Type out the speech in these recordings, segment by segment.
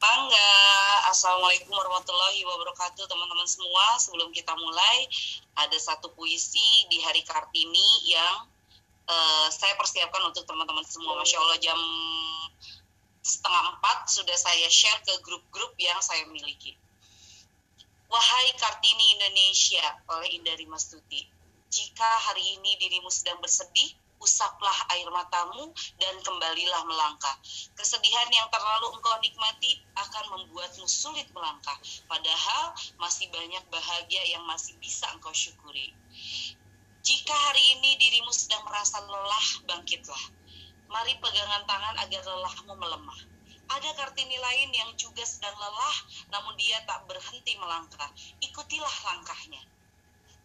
Mangga, Assalamualaikum warahmatullahi wabarakatuh teman-teman semua. Sebelum kita mulai, ada satu puisi di Hari Kartini yang uh, saya persiapkan untuk teman-teman semua. Masya Allah jam setengah empat sudah saya share ke grup-grup yang saya miliki. Wahai Kartini Indonesia oleh Indari Mastuti, jika hari ini dirimu sedang bersedih, usaplah air matamu dan kembalilah melangkah. Kesedihan yang terlalu engkau nikmati akan membuatmu sulit melangkah, padahal masih banyak bahagia yang masih bisa engkau syukuri. Jika hari ini dirimu sedang merasa lelah, bangkitlah. Mari pegangan tangan agar lelahmu melemah. Ada Kartini lain yang juga sedang lelah, namun dia tak berhenti melangkah. Ikutilah langkahnya.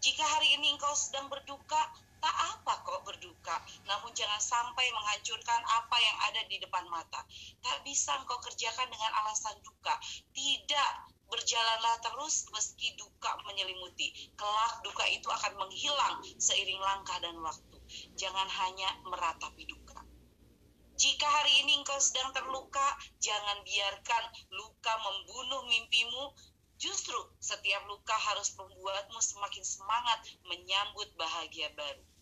Jika hari ini engkau sedang berduka, tak apa kok berduka. Namun jangan sampai menghancurkan apa yang ada di depan mata. Tak bisa engkau kerjakan dengan alasan duka. Tidak, berjalanlah terus meski duka menyelimuti. Kelak duka itu akan menghilang seiring langkah dan waktu. Jangan hanya meratapi duka. Jika hari ini engkau sedang terluka, jangan biarkan luka membunuh mimpimu. Justru setiap luka harus membuatmu semakin semangat menyambut bahagia baru.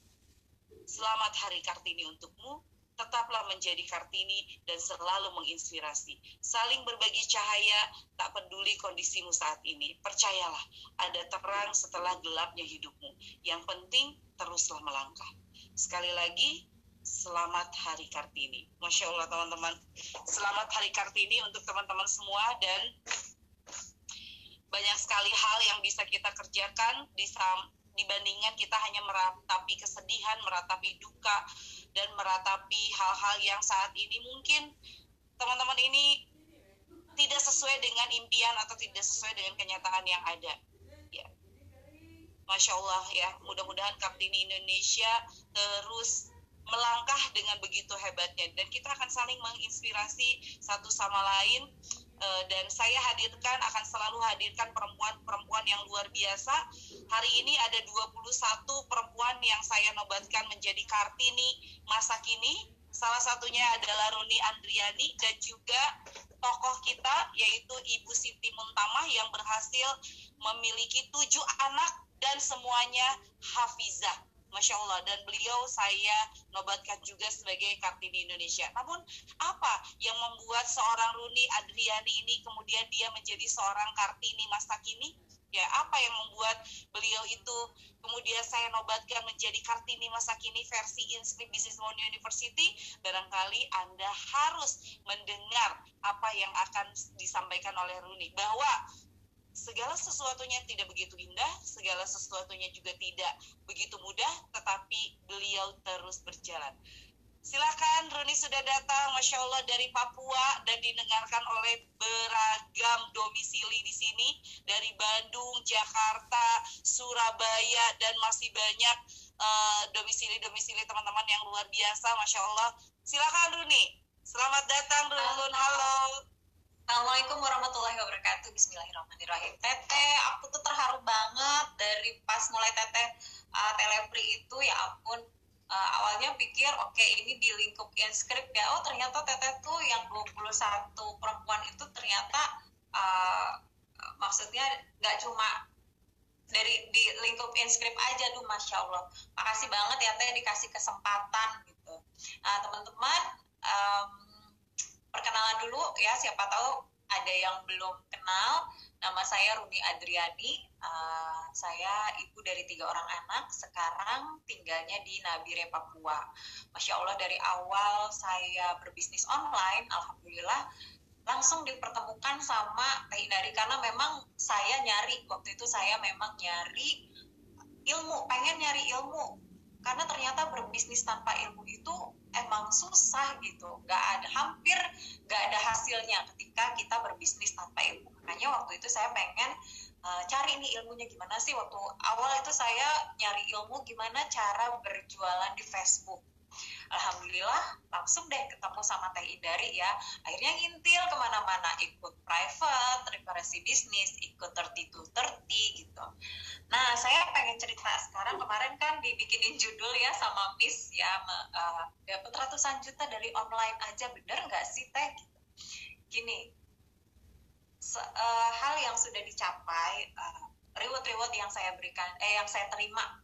Selamat Hari Kartini untukmu. Tetaplah menjadi Kartini dan selalu menginspirasi. Saling berbagi cahaya, tak peduli kondisimu saat ini. Percayalah, ada terang setelah gelapnya hidupmu. Yang penting, teruslah melangkah. Sekali lagi, Selamat Hari Kartini. Masya Allah teman-teman. Selamat Hari Kartini untuk teman-teman semua dan banyak sekali hal yang bisa kita kerjakan di dibandingkan kita hanya meratapi kesedihan, meratapi duka, dan meratapi hal-hal yang saat ini mungkin teman-teman ini tidak sesuai dengan impian atau tidak sesuai dengan kenyataan yang ada. Ya. Masya Allah ya, mudah-mudahan Kartini Indonesia terus melangkah dengan begitu hebatnya dan kita akan saling menginspirasi satu sama lain eh, dan saya hadirkan akan selalu hadirkan perempuan-perempuan yang luar biasa. Hari ini ada 21 perempuan yang saya nobatkan menjadi Kartini masa kini. Salah satunya adalah Runi Andriani dan juga tokoh kita yaitu Ibu Siti Muntamah yang berhasil memiliki tujuh anak dan semuanya hafizah Masya Allah dan beliau saya nobatkan juga sebagai Kartini Indonesia. Namun apa yang membuat seorang Runi Adriani ini kemudian dia menjadi seorang Kartini masa kini? Ya, apa yang membuat beliau itu kemudian saya nobatkan menjadi Kartini masa kini versi Inscript Business Money University? Barangkali Anda harus mendengar apa yang akan disampaikan oleh Runi bahwa segala sesuatunya tidak begitu indah, segala sesuatunya juga tidak begitu mudah, tetapi beliau terus berjalan. Silakan Roni sudah datang, Masya Allah dari Papua dan didengarkan oleh beragam domisili di sini dari Bandung, Jakarta, Surabaya dan masih banyak uh, domisili-domisili teman-teman yang luar biasa, Masya Allah. Silakan Runi, selamat datang Run, halo. Assalamualaikum warahmatullahi wabarakatuh. Bismillahirrahmanirrahim. Teteh, aku tuh terharu banget dari pas mulai Teteh uh, telepri itu ya ampun. Uh, awalnya pikir oke okay, ini di lingkup inskrip ya. Oh ternyata Teteh tuh yang 21 perempuan itu ternyata uh, maksudnya nggak cuma dari di lingkup inskrip aja tuh Masya Allah. Makasih banget ya Teh dikasih kesempatan gitu. Nah teman-teman um, perkenalan dulu ya siapa tahu ada yang belum kenal. Nama saya Runi Adriani uh, saya ibu dari tiga orang anak sekarang tinggalnya di Nabire Papua. Masya Allah dari awal saya berbisnis online Alhamdulillah langsung dipertemukan sama Teh karena memang saya nyari waktu itu saya memang nyari ilmu pengen nyari ilmu. Karena ternyata berbisnis tanpa ilmu itu emang susah gitu. Nggak ada hampir nggak ada hasilnya ketika kita berbisnis tanpa ilmu. Makanya waktu itu saya pengen uh, cari nih ilmunya gimana sih? Waktu awal itu saya nyari ilmu gimana cara berjualan di Facebook Alhamdulillah langsung deh ketemu sama Teh Indari ya. Akhirnya ngintil ke mana-mana, ikut private, referensi bisnis, ikut 32 30 gitu. Nah, saya pengen cerita sekarang kemarin kan dibikinin judul ya sama Miss ya uh, dapat ratusan juta dari online aja bener nggak sih teh? Gini, uh, hal yang sudah dicapai uh, reward-reward yang saya berikan eh yang saya terima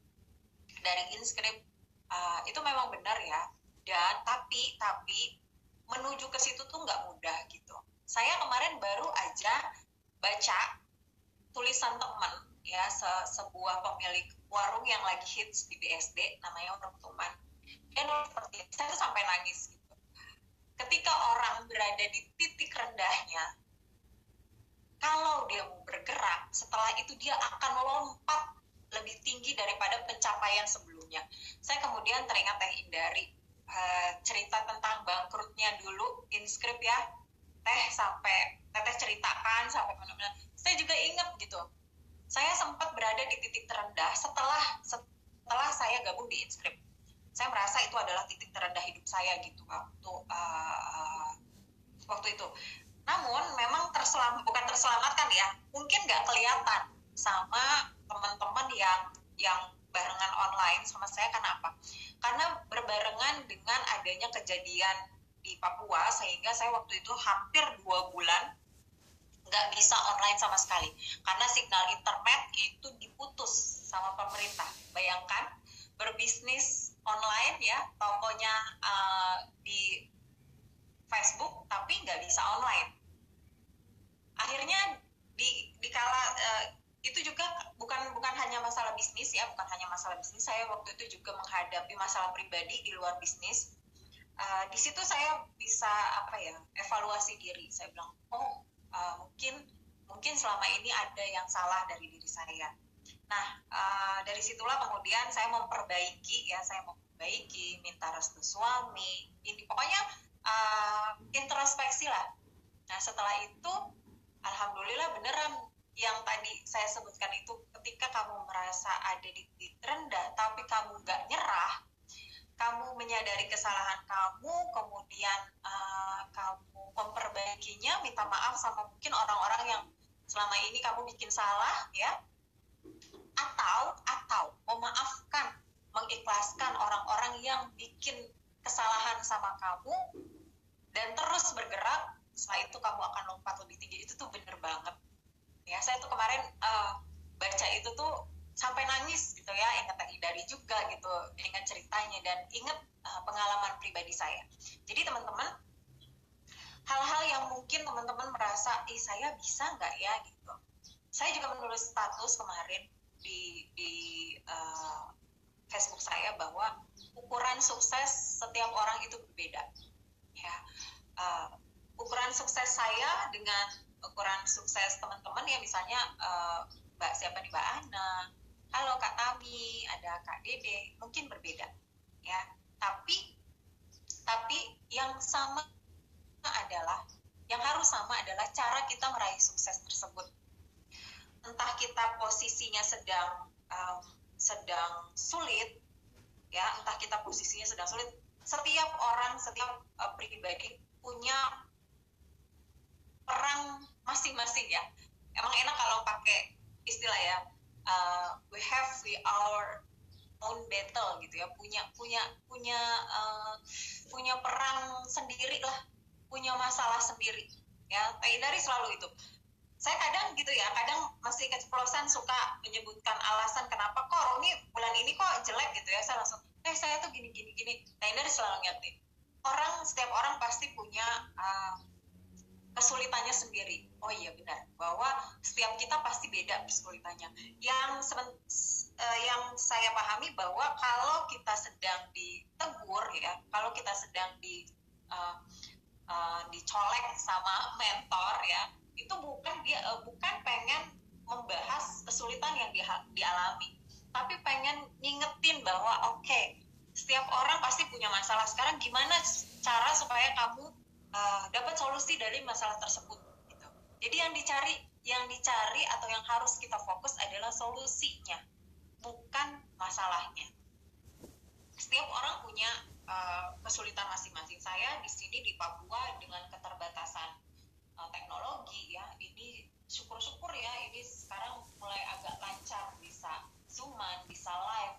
dari inskrip uh, itu memang benar ya. Dan tapi tapi menuju ke situ tuh nggak mudah gitu. Saya kemarin baru aja baca tulisan teman ya se sebuah pemilik warung yang lagi hits di BSD namanya Warung Tuman. Dan seperti saya tuh sampai nangis gitu. Ketika orang berada di titik rendahnya kalau dia mau bergerak, setelah itu dia akan lompat lebih tinggi daripada pencapaian sebelumnya. Saya kemudian teringat Teh Indari uh, cerita tentang bangkrutnya dulu inskrip ya, Teh sampai Teteh ceritakan sampai mana-mana. Saya juga ingat gitu. Saya sempat berada di titik terendah setelah setelah saya gabung di inskrip. Saya merasa itu adalah titik terendah hidup saya gitu waktu uh, waktu itu namun memang terselam bukan terselamatkan ya, mungkin nggak kelihatan sama teman-teman yang yang barengan online sama saya karena apa? Karena berbarengan dengan adanya kejadian di Papua sehingga saya waktu itu hampir dua bulan nggak bisa online sama sekali karena signal internet itu diputus sama pemerintah. Bayangkan berbisnis online ya tokonya uh, di Facebook tapi nggak bisa online akhirnya di di kala uh, itu juga bukan bukan hanya masalah bisnis ya bukan hanya masalah bisnis. Saya waktu itu juga menghadapi masalah pribadi di luar bisnis. Uh, di situ saya bisa apa ya evaluasi diri. Saya bilang oh uh, mungkin mungkin selama ini ada yang salah dari diri saya. Nah uh, dari situlah kemudian saya memperbaiki ya saya memperbaiki minta restu suami ini pokoknya uh, introspeksi lah. Nah setelah itu alhamdulillah beneran yang tadi saya sebutkan itu ketika kamu merasa ada di titik rendah tapi kamu nggak nyerah kamu menyadari kesalahan kamu kemudian uh, kamu memperbaikinya minta maaf sama mungkin orang-orang yang selama ini kamu bikin salah ya. Atau atau memaafkan mengikhlaskan orang-orang yang bikin kesalahan sama kamu dan terus bergerak setelah itu kamu akan lompat lebih tinggi. Itu tuh bener banget ya saya tuh kemarin uh, baca itu tuh sampai nangis gitu ya ingat dari juga gitu ingat ceritanya dan ingat uh, pengalaman pribadi saya. Jadi teman-teman hal-hal yang mungkin teman-teman merasa ih saya bisa nggak ya? gitu. Saya juga menulis status kemarin di di uh, Facebook saya bahwa ukuran sukses setiap orang itu berbeda. Ya uh, ukuran sukses saya dengan ukuran sukses teman-teman ya misalnya uh, Mbak siapa nih Mbak Ana, halo Kak Tami, ada Kak Dede, mungkin berbeda ya. Tapi tapi yang sama adalah yang harus sama adalah cara kita meraih sukses tersebut. Entah kita posisinya sedang um, sedang sulit ya, entah kita posisinya sedang sulit. Setiap orang, setiap uh, pribadi punya perang masing-masing ya. Emang enak kalau pakai istilah ya uh, we have we our own battle gitu ya. Punya punya punya uh, punya perang sendiri lah. Punya masalah sendiri ya. Dari selalu itu. Saya kadang gitu ya kadang masih keceplosan suka menyebutkan alasan kenapa kok ini bulan ini kok jelek gitu ya. Saya langsung eh saya tuh gini gini gini. Dari selalu ngerti orang setiap orang pasti punya uh, kesulitannya sendiri. Oh iya benar bahwa setiap kita pasti beda kesulitannya. Yang uh, yang saya pahami bahwa kalau kita sedang ditegur ya, kalau kita sedang di uh, uh, dicolek sama mentor ya, itu bukan dia uh, bukan pengen membahas kesulitan yang di, dialami, tapi pengen ngingetin bahwa oke okay, setiap orang pasti punya masalah. Sekarang gimana cara supaya kamu uh, dapat solusi dari masalah tersebut gitu. Jadi yang dicari yang dicari atau yang harus kita fokus adalah solusinya, bukan masalahnya. Setiap orang punya uh, kesulitan masing-masing. Saya di sini di Papua dengan keterbatasan uh, teknologi ya, ini syukur-syukur ya ini sekarang mulai agak lancar bisa zooman, bisa live.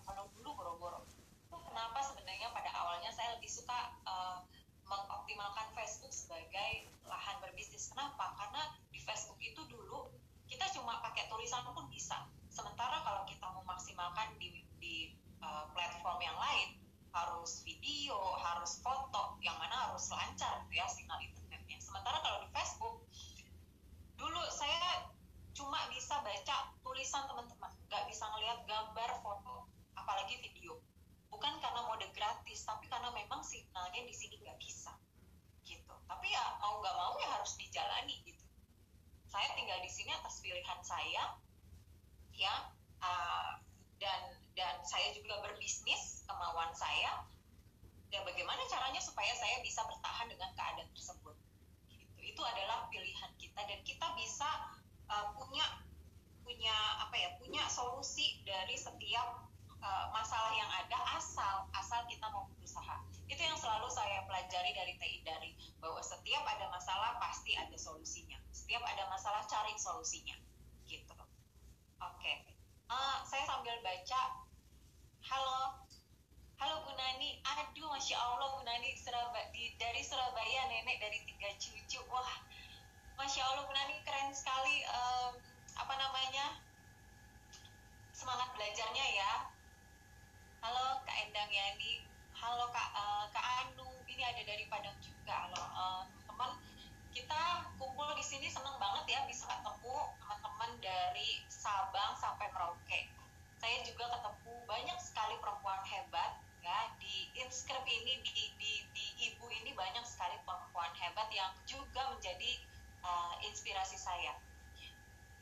Baca halo halo Bu Nani. Aduh masya Allah Bu Nani Surabaya di, dari Surabaya nenek dari tiga cucu. Wah masya Allah Bu Nani keren sekali um, apa namanya semangat belajarnya ya. Halo Kak Endang Yani. Halo Kak uh, Kak Anu. Ini ada dari Padang juga halo uh, teman kita kumpul di sini seneng banget ya bisa ketemu teman-teman dari Sabang sampai Merauke saya juga ketemu banyak sekali perempuan hebat ya. Di inscript ini di, di, di ibu ini banyak sekali perempuan hebat yang juga menjadi uh, inspirasi saya.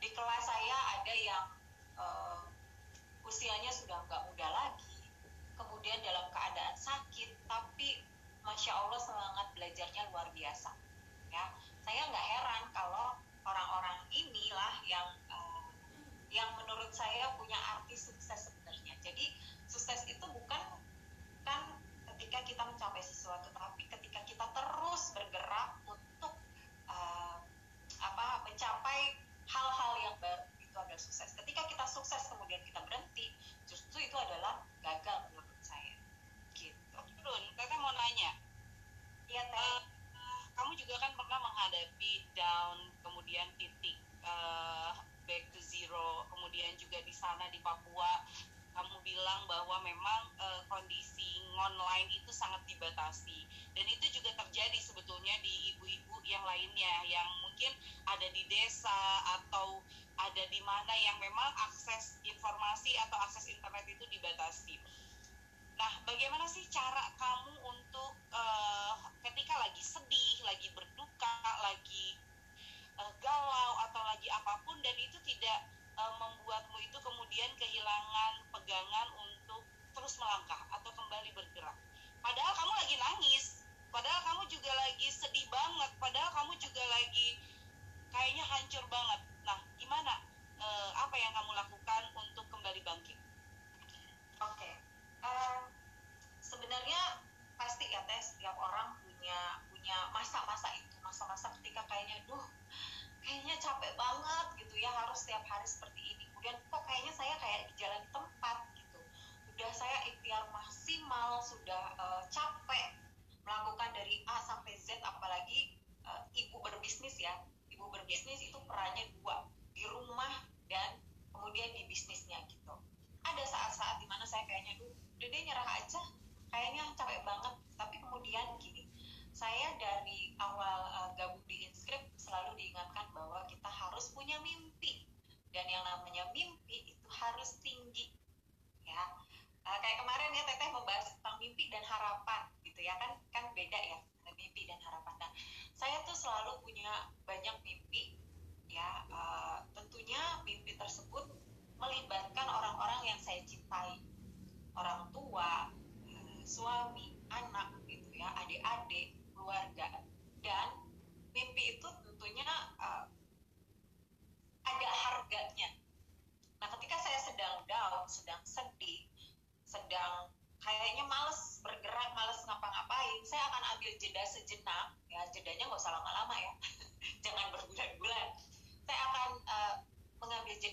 Di kelas saya ada yang uh, usianya sudah nggak muda lagi kemudian dalam keadaan sakit tapi masya allah semangat belajarnya luar biasa ya. Saya nggak heran kalau orang-orang inilah yang uh, yang menurut saya punya arti sukses sebenarnya jadi sukses itu bukan kan ketika kita mencapai sesuatu tapi ketika kita terus bergerak untuk uh, apa mencapai hal-hal yang baru itu adalah sukses. Ketika kita sukses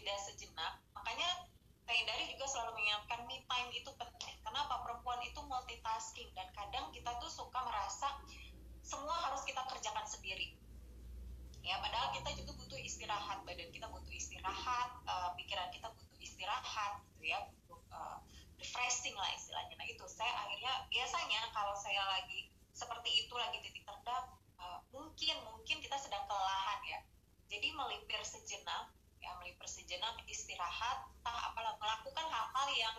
jeda sejenak, makanya Teh Dari juga selalu mengingatkan me time itu penting. Kenapa? Perempuan itu multitasking dan kadang kita tuh suka merasa semua harus kita kerjakan sendiri ya padahal kita juga butuh istirahat badan kita butuh istirahat uh, pikiran kita butuh istirahat gitu ya butuh uh, refreshing lah istilahnya nah itu saya akhirnya biasanya kalau saya lagi seperti itu lagi titik terendah uh, mungkin mungkin kita sedang kelelahan ya jadi melipir sejenak Emily persejenak istirahat tah apalah melakukan hal-hal yang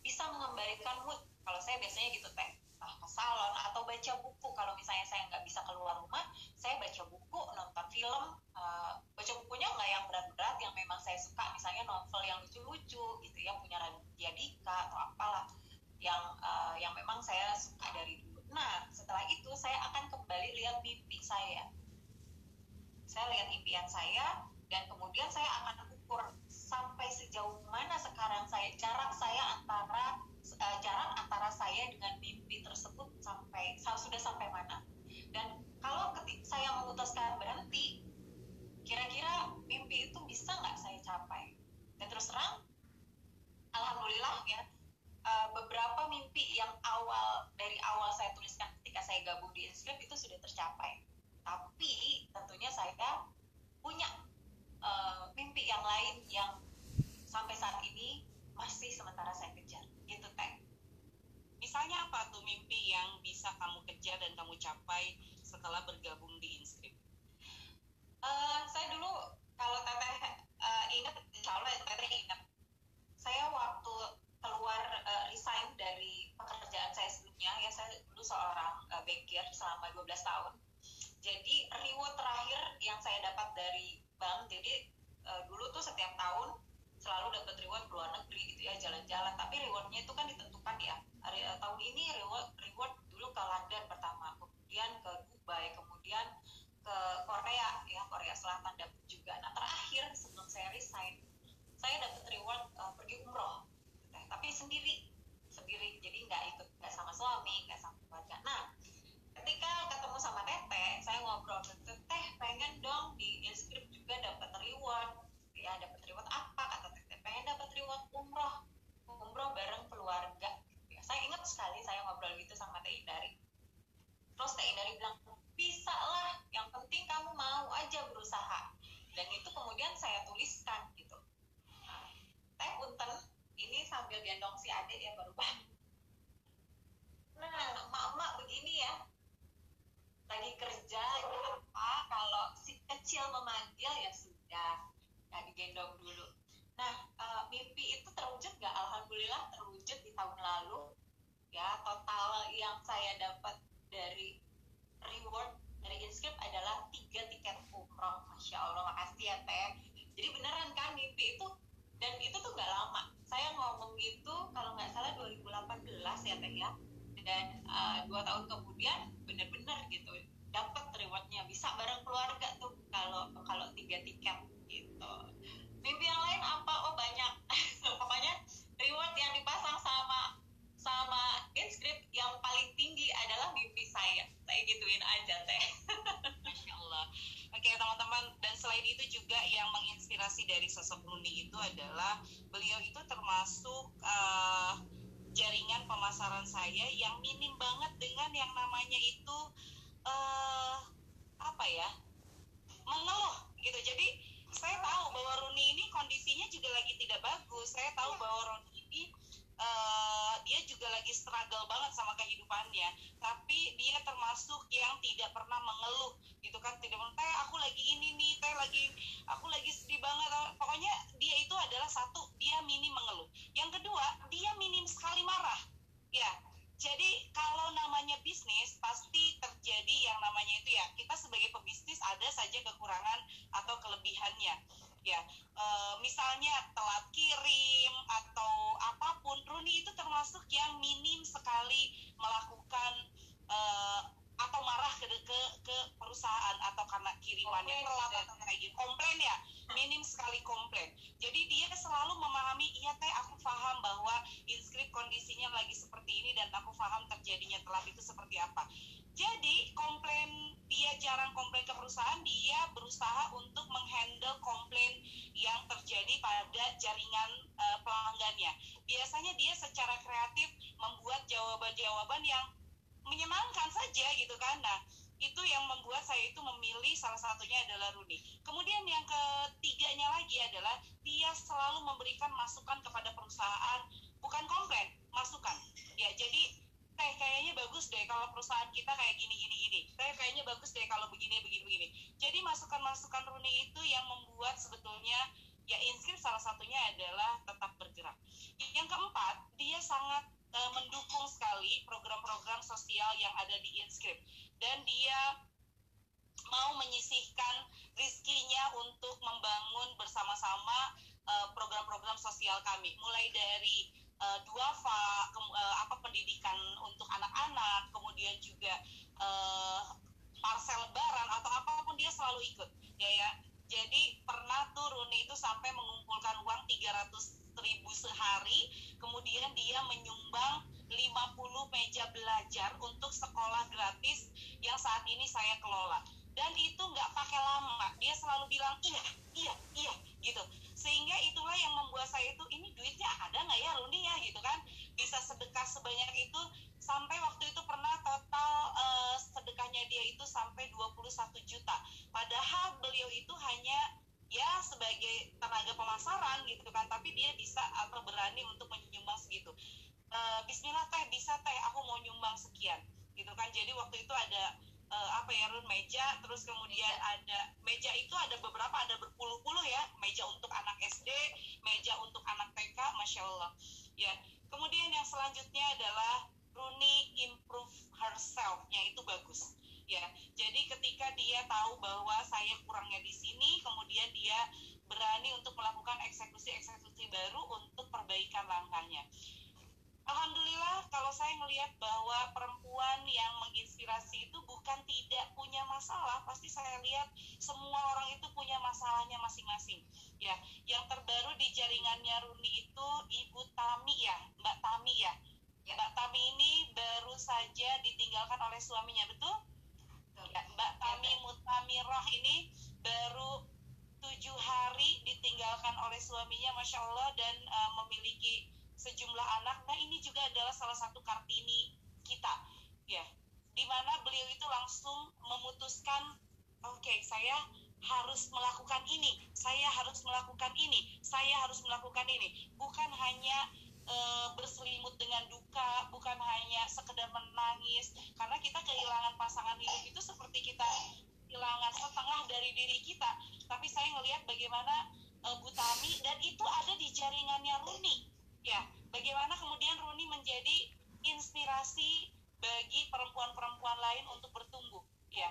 bisa mengembalikan mood. Kalau saya biasanya gitu teh. Ah, ke salon atau baca buku. Kalau misalnya saya nggak bisa keluar rumah saya baca buku nonton film. Uh, baca bukunya nggak yang berat-berat yang memang saya suka. Misalnya novel yang lucu-lucu gitu ya punya Raditya Dika atau apalah yang uh, yang memang saya suka dari dulu. Nah setelah itu saya akan kembali lihat mimpi saya. Saya lihat impian saya dan kemudian saya akan ukur sampai sejauh mana sekarang saya jarak saya antara uh, jarak antara saya dengan mimpi tersebut sampai sudah sampai mana. Dan kalau saya memutuskan berhenti, kira-kira mimpi dan selain itu juga yang menginspirasi dari sosok Runi itu adalah beliau itu termasuk uh, jaringan pemasaran saya yang minim banget dengan yang namanya itu uh, apa ya mengeluh gitu. Jadi saya tahu bahwa Runi ini kondisinya juga lagi tidak bagus. Saya tahu bahwa Runi uh, dia juga lagi struggle banget sama kehidupannya. Tapi dia termasuk yang tidak pernah mengeluh gitu kan. Tidak teh aku lagi ini nih teh lagi aku lagi sedih banget. Pokoknya dia itu adalah satu dia minim mengeluh. Yang kedua dia minim sekali marah. Ya jadi kalau namanya bisnis pasti terjadi yang namanya itu ya kita sebagai pebisnis ada saja kekurangan atau kelebihannya ya. E, misalnya telat kirim atau apa pun Runi itu termasuk yang minim sekali melakukan e, atau marah ke, ke ke perusahaan atau karena kirimannya telat atau kayak gitu. Komplain ya minim sekali komplain. Jadi dia selalu memahami iya teh aku paham bahwa inskrip kondisinya lagi seperti ini dan aku paham terjadinya telat itu seperti apa. Jadi komplain dia jarang komplain ke perusahaan, dia berusaha untuk menghandle komplain yang pada jaringan uh, pelanggannya. Biasanya dia secara kreatif membuat jawaban-jawaban yang menyenangkan saja gitu kan. Nah, itu yang membuat saya itu memilih salah satunya adalah Runi. Kemudian yang ketiganya lagi adalah dia selalu memberikan masukan kepada perusahaan, bukan komplain, masukan. Ya, jadi teh kayaknya bagus deh kalau perusahaan kita kayak gini gini gini teh kayaknya bagus deh kalau begini begini begini jadi masukan masukan Runi itu yang membuat sebetulnya ya inskrip salah satunya adalah tetap bergerak. Yang keempat dia sangat uh, mendukung sekali program-program sosial yang ada di inskrip dan dia mau menyisihkan rizkinya untuk membangun bersama-sama uh, program-program sosial kami. Mulai dari uh, duafa ke, uh, apa pendidikan untuk anak-anak kemudian juga uh, parcel lebaran atau apa pun dia selalu ikut. Ya ya jadi pernah tuh Runi itu sampai mengumpulkan uang 300 ribu sehari kemudian dia menyumbang 50 meja belajar untuk sekolah gratis yang saat ini saya kelola dan itu nggak pakai lama. Dia selalu bilang iya iya iya gitu. Sehingga itulah yang membuat saya itu ini duitnya ada nggak ya Runi ya? Gitu kan. Bisa sedekah sebanyak itu sampai waktu itu pernah total uh, sedekahnya dia itu sampai 21 juta. Padahal beliau itu hanya ya sebagai tenaga pemasaran gitu kan. Tapi dia bisa atau berani untuk menyumbang segitu. Uh, Bismillah teh bisa teh aku mau nyumbang sekian gitu kan. Jadi waktu itu ada uh, apa ya run meja terus kemudian ada meja itu ada beberapa ada berpuluh-puluh ya meja untuk anak SD meja untuk anak TK masya Allah. Ya kemudian yang selanjutnya adalah Runi improve herself yang itu bagus. Ya jadi ketika dia tahu bahwa saya kurangnya di sini kemudian dia berani untuk melakukan eksekusi-eksekusi baru untuk perbaikan langkahnya Alhamdulillah kalau saya melihat bahwa perempuan yang menginspirasi itu bukan tidak punya masalah, pasti saya lihat semua orang itu punya masalahnya masing-masing. Ya, yang terbaru di jaringannya Runi itu Ibu Tami ya, Mbak Tami ya. ya. Mbak Tami ini baru saja ditinggalkan oleh suaminya, betul? Ya, Mbak Tami Mutamirah ini baru tujuh hari ditinggalkan oleh suaminya, masya Allah, dan uh, memiliki sejumlah anak. Nah ini juga adalah salah satu kartini kita, ya, di mana beliau itu langsung memutuskan, oke okay, saya harus melakukan ini, saya harus melakukan ini, saya harus melakukan ini, bukan hanya e, berselimut dengan duka, bukan hanya sekedar menangis, karena kita kehilangan pasangan hidup itu seperti kita kehilangan setengah dari diri kita. Tapi saya melihat bagaimana e, Bu Tami dan itu ada di jaringannya Runi ya bagaimana kemudian Runi menjadi inspirasi bagi perempuan-perempuan lain untuk bertumbuh? Ya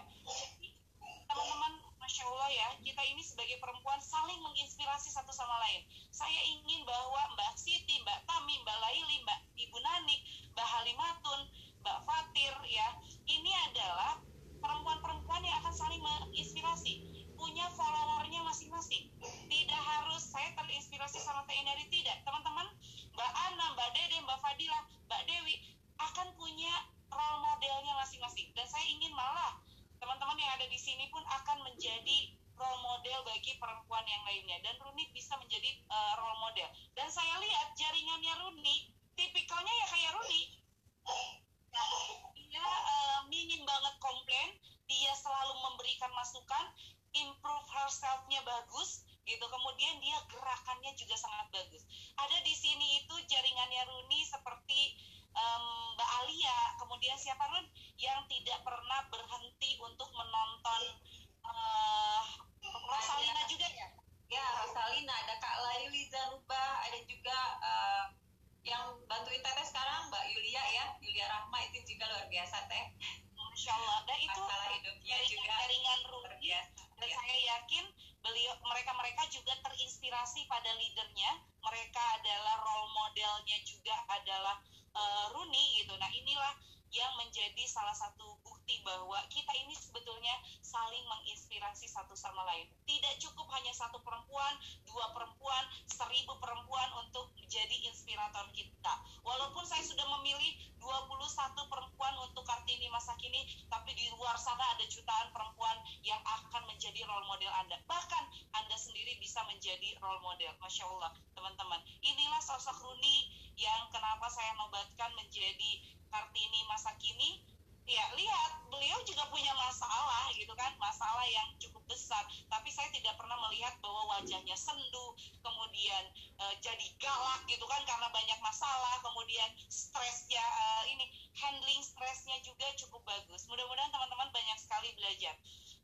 teman-teman masya Allah ya kita ini sebagai perempuan saling menginspirasi satu sama lain. Saya ingin bahwa Mbak Siti Mbak Tami Mbak Laili Mbak Ibu Nanik Mbak Halimatun Mbak Fatir ya ini adalah perempuan-perempuan yang akan saling menginspirasi punya followernya masing-masing. Tidak harus saya terinspirasi sama Teh Inari tidak. Teman-teman, Mbak Ana, Mbak Dede, Mbak Fadila, Mbak Dewi akan punya role modelnya masing-masing. Dan saya ingin malah teman-teman yang ada di sini pun akan menjadi role model bagi perempuan yang lainnya. Dan Runi bisa menjadi uh, role model. Dan saya lihat jaringannya Runi, tipikalnya ya kayak Runi. Dia uh, minim banget komplain, dia selalu memberikan masukan, improve herself-nya bagus gitu. Kemudian dia gerakannya juga sangat bagus. Ada di sini itu jaringannya Runi seperti um, Mbak Alia. Kemudian siapa Run? Yang tidak pernah berhenti untuk menonton uh, Rosalina juga ya? Ya Rosalina ada Kak Laili Zanuba ada juga uh, yang bantuin Teteh sekarang Mbak Yulia ya. Yulia Rahma itu juga luar biasa Teh. Masya Allah. Dan itu masalah hidupnya juga jaringan Runi dan ya. saya yakin beliau mereka mereka juga terinspirasi pada leadernya mereka adalah role modelnya juga adalah uh, Rooney gitu nah inilah yang menjadi salah satu bukti bahwa kita ini sebetulnya saling menginspirasi satu sama lain. Tidak cukup hanya satu perempuan, dua perempuan, seribu perempuan untuk menjadi inspirator kita. Walaupun saya sudah memilih 21 perempuan role model. Masya Allah, teman-teman. Inilah sosok Runi yang kenapa saya nobatkan menjadi Kartini masa kini. Ya lihat beliau juga punya masalah gitu kan? Masalah yang cukup besar. Tapi saya tidak pernah melihat bahwa wajahnya sendu kemudian e, jadi galak gitu kan? Karena banyak masalah kemudian stresnya e, ini handling stresnya juga cukup bagus. Mudah-mudahan teman-teman banyak sekali belajar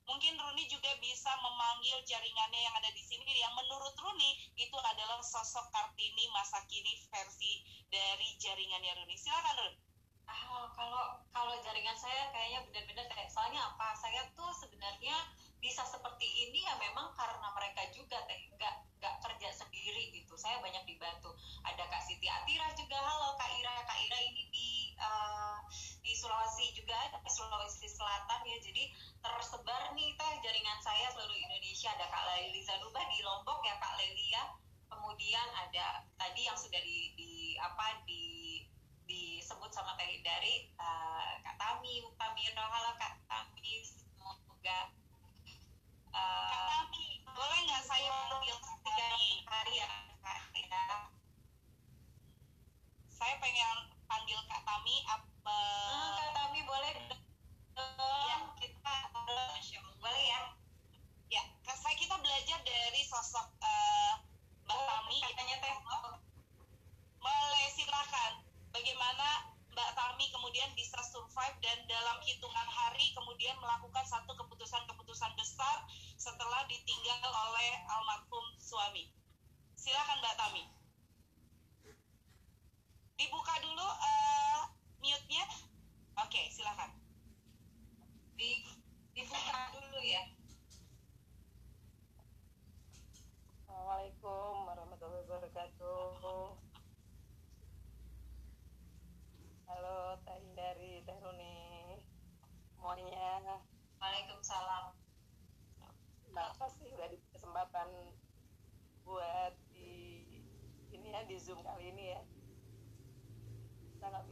Mungkin Runi juga bisa memanggil jaringannya yang ada di sini. Yang menurut Runi itu adalah sosok Kartini masa kini versi dari jaringannya Runi. Silakan Runi. Ah, kalau kalau jaringan saya kayaknya benar-benar kayak soalnya apa? Saya tuh sebenarnya bisa seperti ini ya memang karena mereka juga teh nggak nggak kerja sendiri gitu. Saya banyak dibantu. Ada kak Siti Atira juga. Halo kak Ira. Kak Ira ini di uh, di Sulawesi juga di Sulawesi Selatan ya. Jadi tersebar nih teh jaringan saya seluruh Indonesia. Ada Kak Liza Zanuba di Lombok ya Kak Leli ya. Kemudian ada tadi yang sudah di, di apa di disebut sama Teh dari uh, Kak Tami Tami halo Kak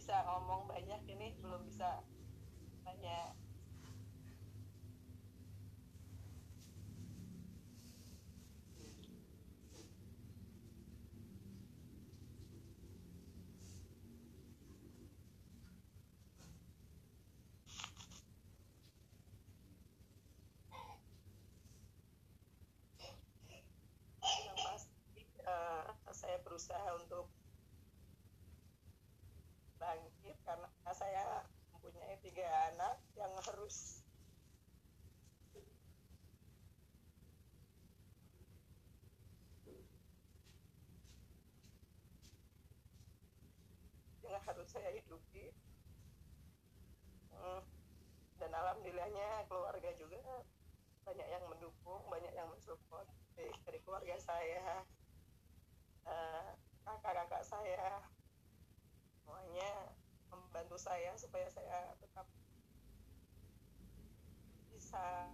bisa ngomong banyak ini, belum bisa banyak berusaha untuk bangkit karena saya mempunyai tiga anak harus yang harus saya hidupi hmm. dan alhamdulillahnya keluarga juga banyak yang mendukung banyak yang mensupport dari keluarga saya Eh, kakak-kakak saya semuanya membantu saya supaya saya bisa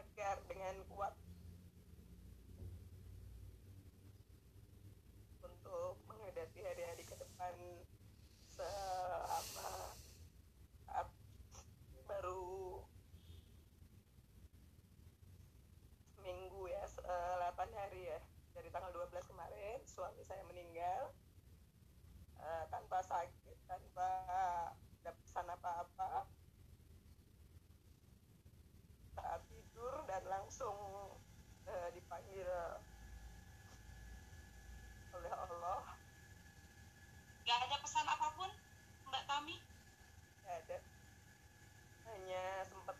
tegar dengan kuat untuk menghadapi hari-hari ke depan se apa baru minggu ya 8 eh, hari ya. Dari tanggal 12 kemarin suami saya meninggal uh, tanpa sakit tanpa ada pesan apa-apa. Saat tidur dan langsung uh, dipanggil oleh Allah. Gak ada pesan apa pun Mbak Tami? Gak ada. Hanya sempat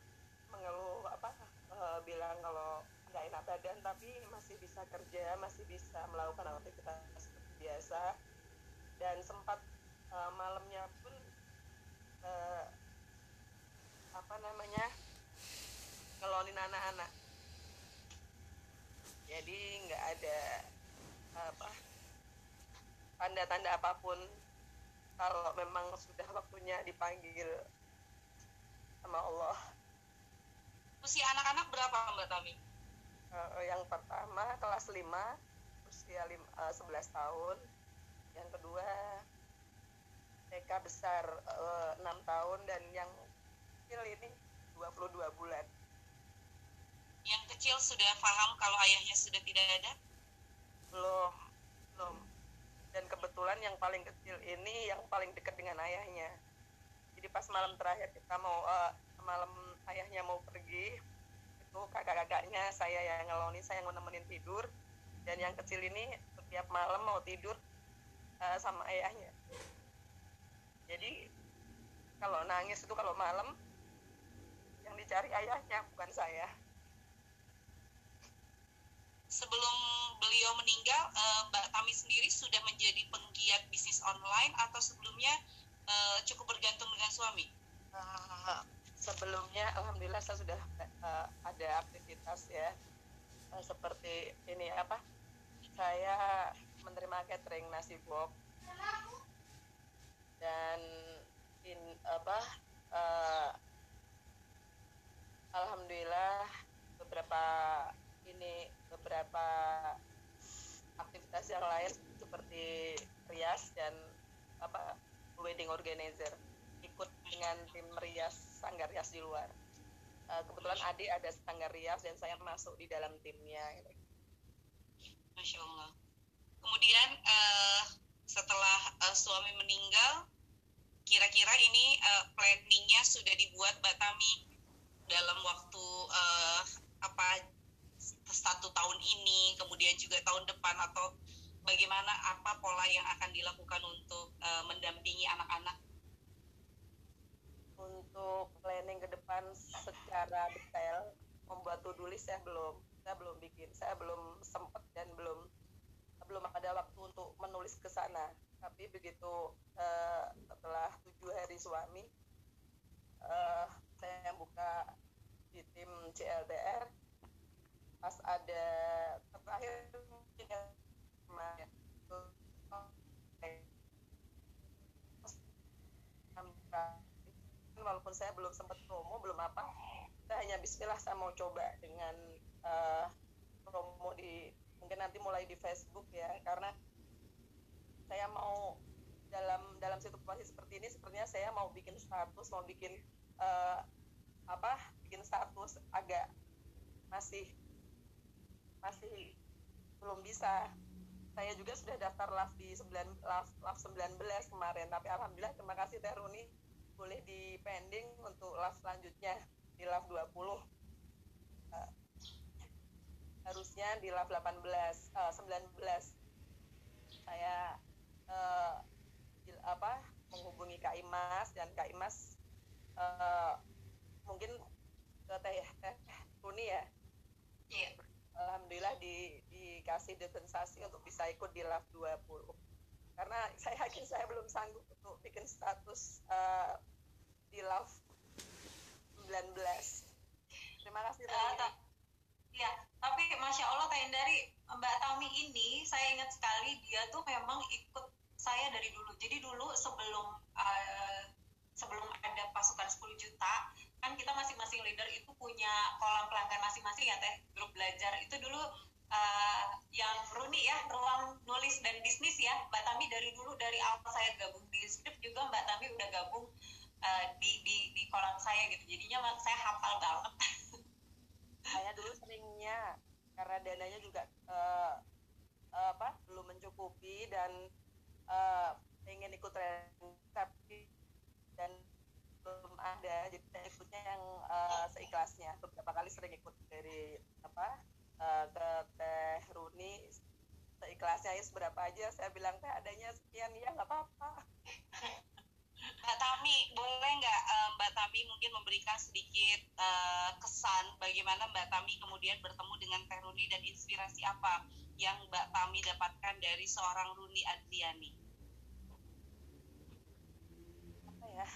mengeluh apa uh, bilang kalau nggak enak badan tapi masih bisa kerja masih bisa melakukan aktivitas seperti biasa dan sempat uh, malamnya pun uh, apa namanya ngelonin anak-anak. Jadi nggak ada apa tanda-tanda apa pun. Kalau memang sudah waktunya dipanggil sama Allah. Usia anak-anak berapa Mbak Tami? uh, yang pertama kelas 5 usia lim, uh, 11 tahun yang kedua TK besar uh, eh, 6 tahun dan yang kecil ini 22 bulan. Yang kecil sudah paham kalau ayahnya sudah tidak ada? Belum belum. Dan kebetulan yang paling kecil ini yang paling dekat dengan ayahnya. Jadi pas malam terakhir kita mau uh, malam ayahnya mau pergi itu kakak-kakaknya saya yang ngelonin saya yang nemenin tidur. Dan yang kecil ini setiap malam mau tidur uh, sama ayahnya. Jadi kalau nangis itu kalau malam yang dicari ayahnya bukan saya. Sebelum beliau meninggal uh, Mbak Tami sendiri sudah menjadi penggiat bisnis online atau sebelumnya uh, cukup bergantung dengan suami? Uh, sebelumnya alhamdulillah saya sudah uh, ada aktivitas ya. Uh, seperti ini apa saya menerima catering nasi box dan in apa uh, alhamdulillah beberapa ini beberapa aktivitas yang lain seperti rias dan apa wedding organizer ikut dengan tim rias sanggar rias di luar. Uh, kebetulan adik ada sanggar rias dan saya masuk di dalam timnya. Gitu. masya allah kemudian uh, setelah uh, suami meninggal kira-kira ini uh, planningnya sudah dibuat Mbak Tami dalam waktu uh, apa satu tahun ini kemudian juga tahun depan atau bagaimana apa pola yang akan dilakukan untuk uh, mendampingi anak-anak? Untuk planning ke depan secara detail membuat to do list saya belum saya belum bikin saya belum sempat dan belum belum ada waktu untuk menulis ke sana. Tapi begitu uh, setelah tujuh hari suami uh, saya buka di tim CLDR pas ada terakhir mungkin yang walaupun saya belum sempat promo belum apa saya hanya Bismillah saya mau coba dengan uh, promo di mungkin nanti mulai di Facebook ya karena saya mau dalam dalam situasi seperti ini sepertinya saya mau bikin status mau bikin uh, apa bikin status agak masih masih belum bisa. Saya juga sudah daftar LAF di 9 LAF, LAF 19 kemarin tapi alhamdulillah terima kasih Teh Runi boleh di pending untuk LAF selanjutnya di LAF 20 uh, harusnya di LAF 18 uh, 19 saya uh, apa menghubungi Kak Imas dan Kak Imas uh, mungkin ke Teh Teh Runi ya? Iya. Alhamdulillah di, dikasih dispensasi untuk bisa ikut di LAF 20 karena saya yakin saya belum sanggup untuk bikin status uh, di LAF 19 terima kasih uh, Ya, tapi masya Allah kayak dari Mbak Tami ini saya ingat sekali dia tuh memang ikut saya dari dulu. Jadi dulu sebelum uh, sebelum ada pasukan 10 juta kan kita masing-masing leader itu punya kolam pelanggan masing-masing ya teh grup belajar. Itu dulu uh, yang Runi ya ruang nulis dan bisnis ya. Mbak Tami dari dulu dari awal saya gabung di script juga Mbak Tami udah gabung uh, di di di kolam saya gitu. Jadinya saya hafal banget saya dulu seringnya karena dananya juga uh, uh, apa belum mencukupi dan uh, pengen ikut tapi dan belum ada jadi saya ikutnya yang uh, seikhlasnya. Beberapa kali sering ikut dari apa uh, ke teh Runi seikhlasnya ya seberapa aja saya bilang teh adanya sekian ya nggak apa-apa Mbak Tami, boleh nggak uh, Mbak Tami mungkin memberikan sedikit uh, kesan bagaimana Mbak Tami kemudian bertemu dengan Teh Runi dan inspirasi apa yang Mbak Tami dapatkan dari seorang Runi Adriani? Apa ya?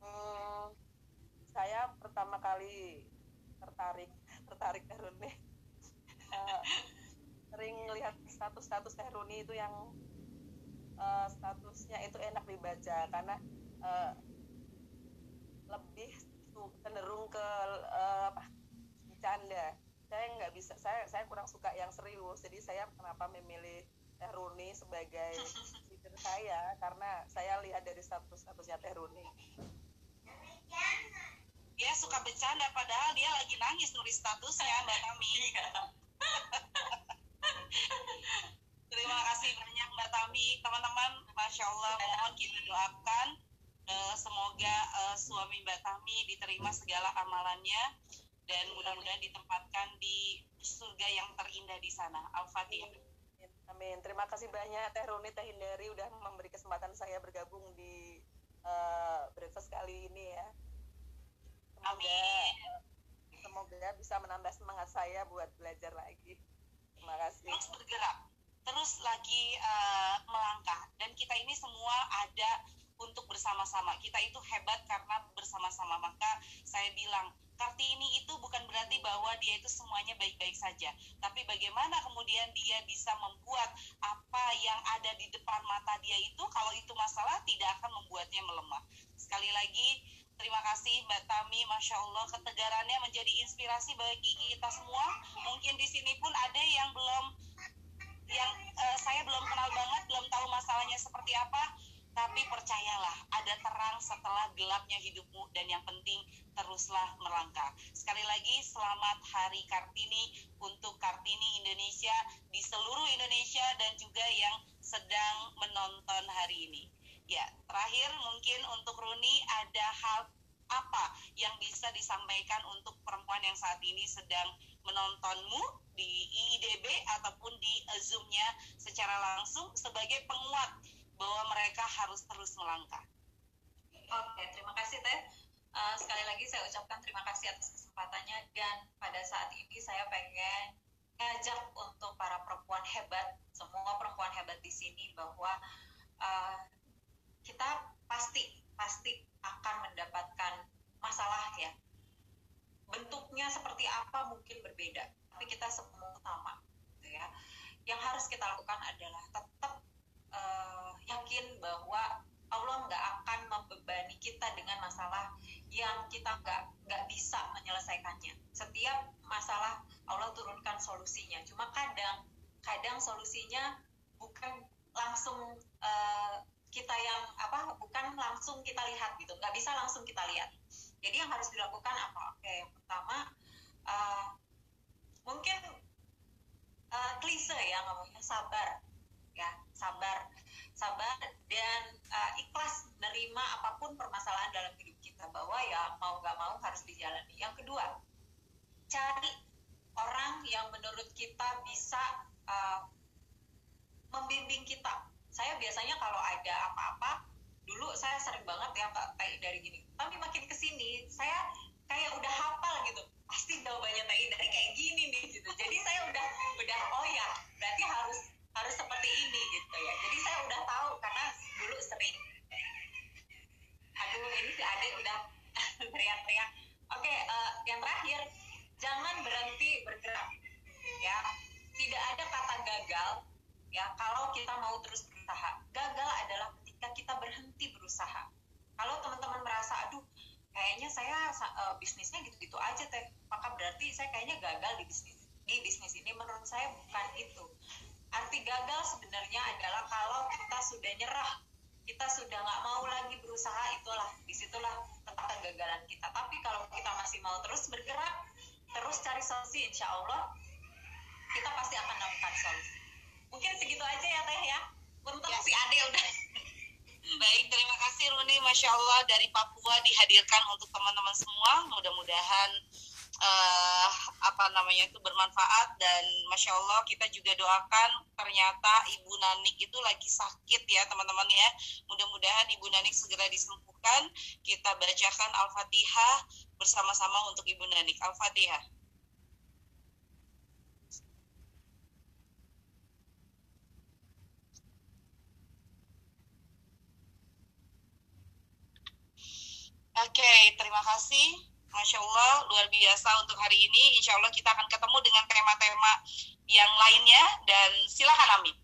Hmm, saya pertama kali tertarik tertarik Teh Runi. Sering lihat status-status Teh Runi itu yang uh, statusnya itu enak dibaca karena uh, lebih cenderung ke uh, apa bercanda. Saya nggak bisa saya saya kurang suka yang serius jadi saya kenapa memilih Teh Runi sebagai leader saya? Karena saya lihat dari status statusnya Teh Runi. Dia suka bercanda padahal dia lagi nangis nulis statusnya Mbak Tami iya. Terima kasih Mbak Tami. Teman-teman, Masya Allah, mohon kita doakan uh, semoga uh, suami Mbak Tami diterima segala amalannya dan mudah-mudahan ditempatkan di surga yang terindah di sana. Al-Fatihah. Amin. Terima kasih banyak Teh Runi, Teh Hindari udah memberi kesempatan saya bergabung di uh, breakfast kali ini ya. Semoga, Amin. Semoga bisa menambah semangat saya buat belajar lagi. Terima kasih. Terus bergerak terus lagi uh, melangkah. Dan kita ini semua ada untuk bersama-sama. Kita itu hebat karena bersama-sama. Maka saya bilang Kartini itu bukan berarti bahwa dia itu semuanya baik-baik saja. Tapi bagaimana kemudian dia bisa membuat apa yang ada di depan mata dia itu kalau itu masalah tidak akan membuatnya melemah. Sekali lagi Terima kasih Mbak Tami, Masya Allah ketegarannya menjadi inspirasi bagi kita semua. Mungkin di sini pun ada yang belum yang uh, saya belum kenal banget, belum tahu masalahnya seperti apa. tapi percayalah ada terang setelah gelapnya hidupmu dan yang penting teruslah melangkah. Sekali lagi selamat Hari Kartini untuk Kartini Indonesia di seluruh Indonesia dan juga yang sedang menonton hari ini. Ya, terakhir mungkin untuk Runi ada hal apa yang bisa disampaikan untuk perempuan yang saat ini sedang menontonmu di IIDB ataupun di Zoom-nya secara langsung sebagai penguat bahwa mereka harus terus melangkah. Oke, terima kasih Teh. Uh, sekali lagi saya ucapkan terima kasih atas kesempatannya dan pada saat ini saya pengen ngajak untuk para perempuan hebat, semua perempuan hebat di sini bahwa uh, kita pasti pasti akan mendapatkan masalah ya bentuknya seperti apa mungkin berbeda tapi kita semua sama gitu ya. Yang harus kita lakukan adalah tetap uh, yakin bahwa Allah nggak akan membebani kita dengan masalah yang kita nggak nggak bisa menyelesaikannya. Setiap masalah Allah turunkan solusinya. Cuma kadang kadang solusinya bukan langsung uh, kita yang apa bukan langsung kita lihat gitu. Nggak bisa langsung kita lihat. Jadi yang harus dilakukan apa oke yang pertama uh, mungkin uh, klise ya ngomongnya sabar ya sabar sabar dan uh, ikhlas nerima apa pun permasalahan dalam hidup kita bahwa ya mau nggak mau harus dijalani yang kedua cari orang yang menurut kita bisa uh, membimbing kita. Saya biasanya kalau ada apa-apa dulu saya sering banget ya kayak dari gini tapi makin ke sini saya kayak udah hafal gitu. Pasti jawabannya tadi dari kayak gini nih gitu. Jadi saya udah udah oh ya berarti harus harus seperti ini gitu ya. Jadi saya udah tahu karena dulu sering aduh ini si Ade udah tidak ada kata gagal ya. Kalau kita mau terus berusaha gagal adalah ketika kita berhenti berusaha. Kalau teman-teman merasa aduh kayaknya saya uh, bisnisnya gitu-gitu aja teh. Maka berarti saya kayaknya gagal di bisnis di bisnis ini. Menurut saya bukan itu. Arti gagal sebenarnya adalah kalau kita sudah nyerah kita sudah nggak mau lagi berusaha itulah di situlah tempat kegagalan kita. Tapi kalau kita masih mau terus bergerak terus cari solusi insya Allah kita pasti akan menemukan solusi. Mungkin segitu aja ya teh ya. Untuk ya. si Ade udah. Baik, terima kasih Runi. Masya Allah dari Papua dihadirkan untuk teman-teman semua. Mudah-mudahan uh, apa namanya itu bermanfaat. Dan masya Allah kita juga doakan ternyata Ibu Nanik itu lagi sakit ya teman-teman ya. Mudah-mudahan Ibu Nanik segera disembuhkan. Kita bacakan Al-Fatihah bersama-sama untuk Ibu Nanik. Al-Fatihah Oke, okay, terima kasih. Masya Allah, luar biasa untuk hari ini. Insya Allah kita akan ketemu dengan tema-tema yang lainnya dan silakan Amin.